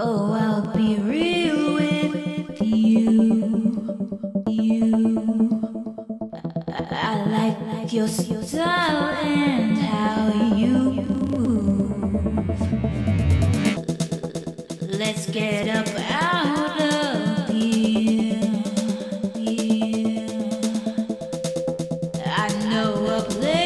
Oh, I'll be real with you. You. I, like your style and how you move. Let's get up out of here. I know a place.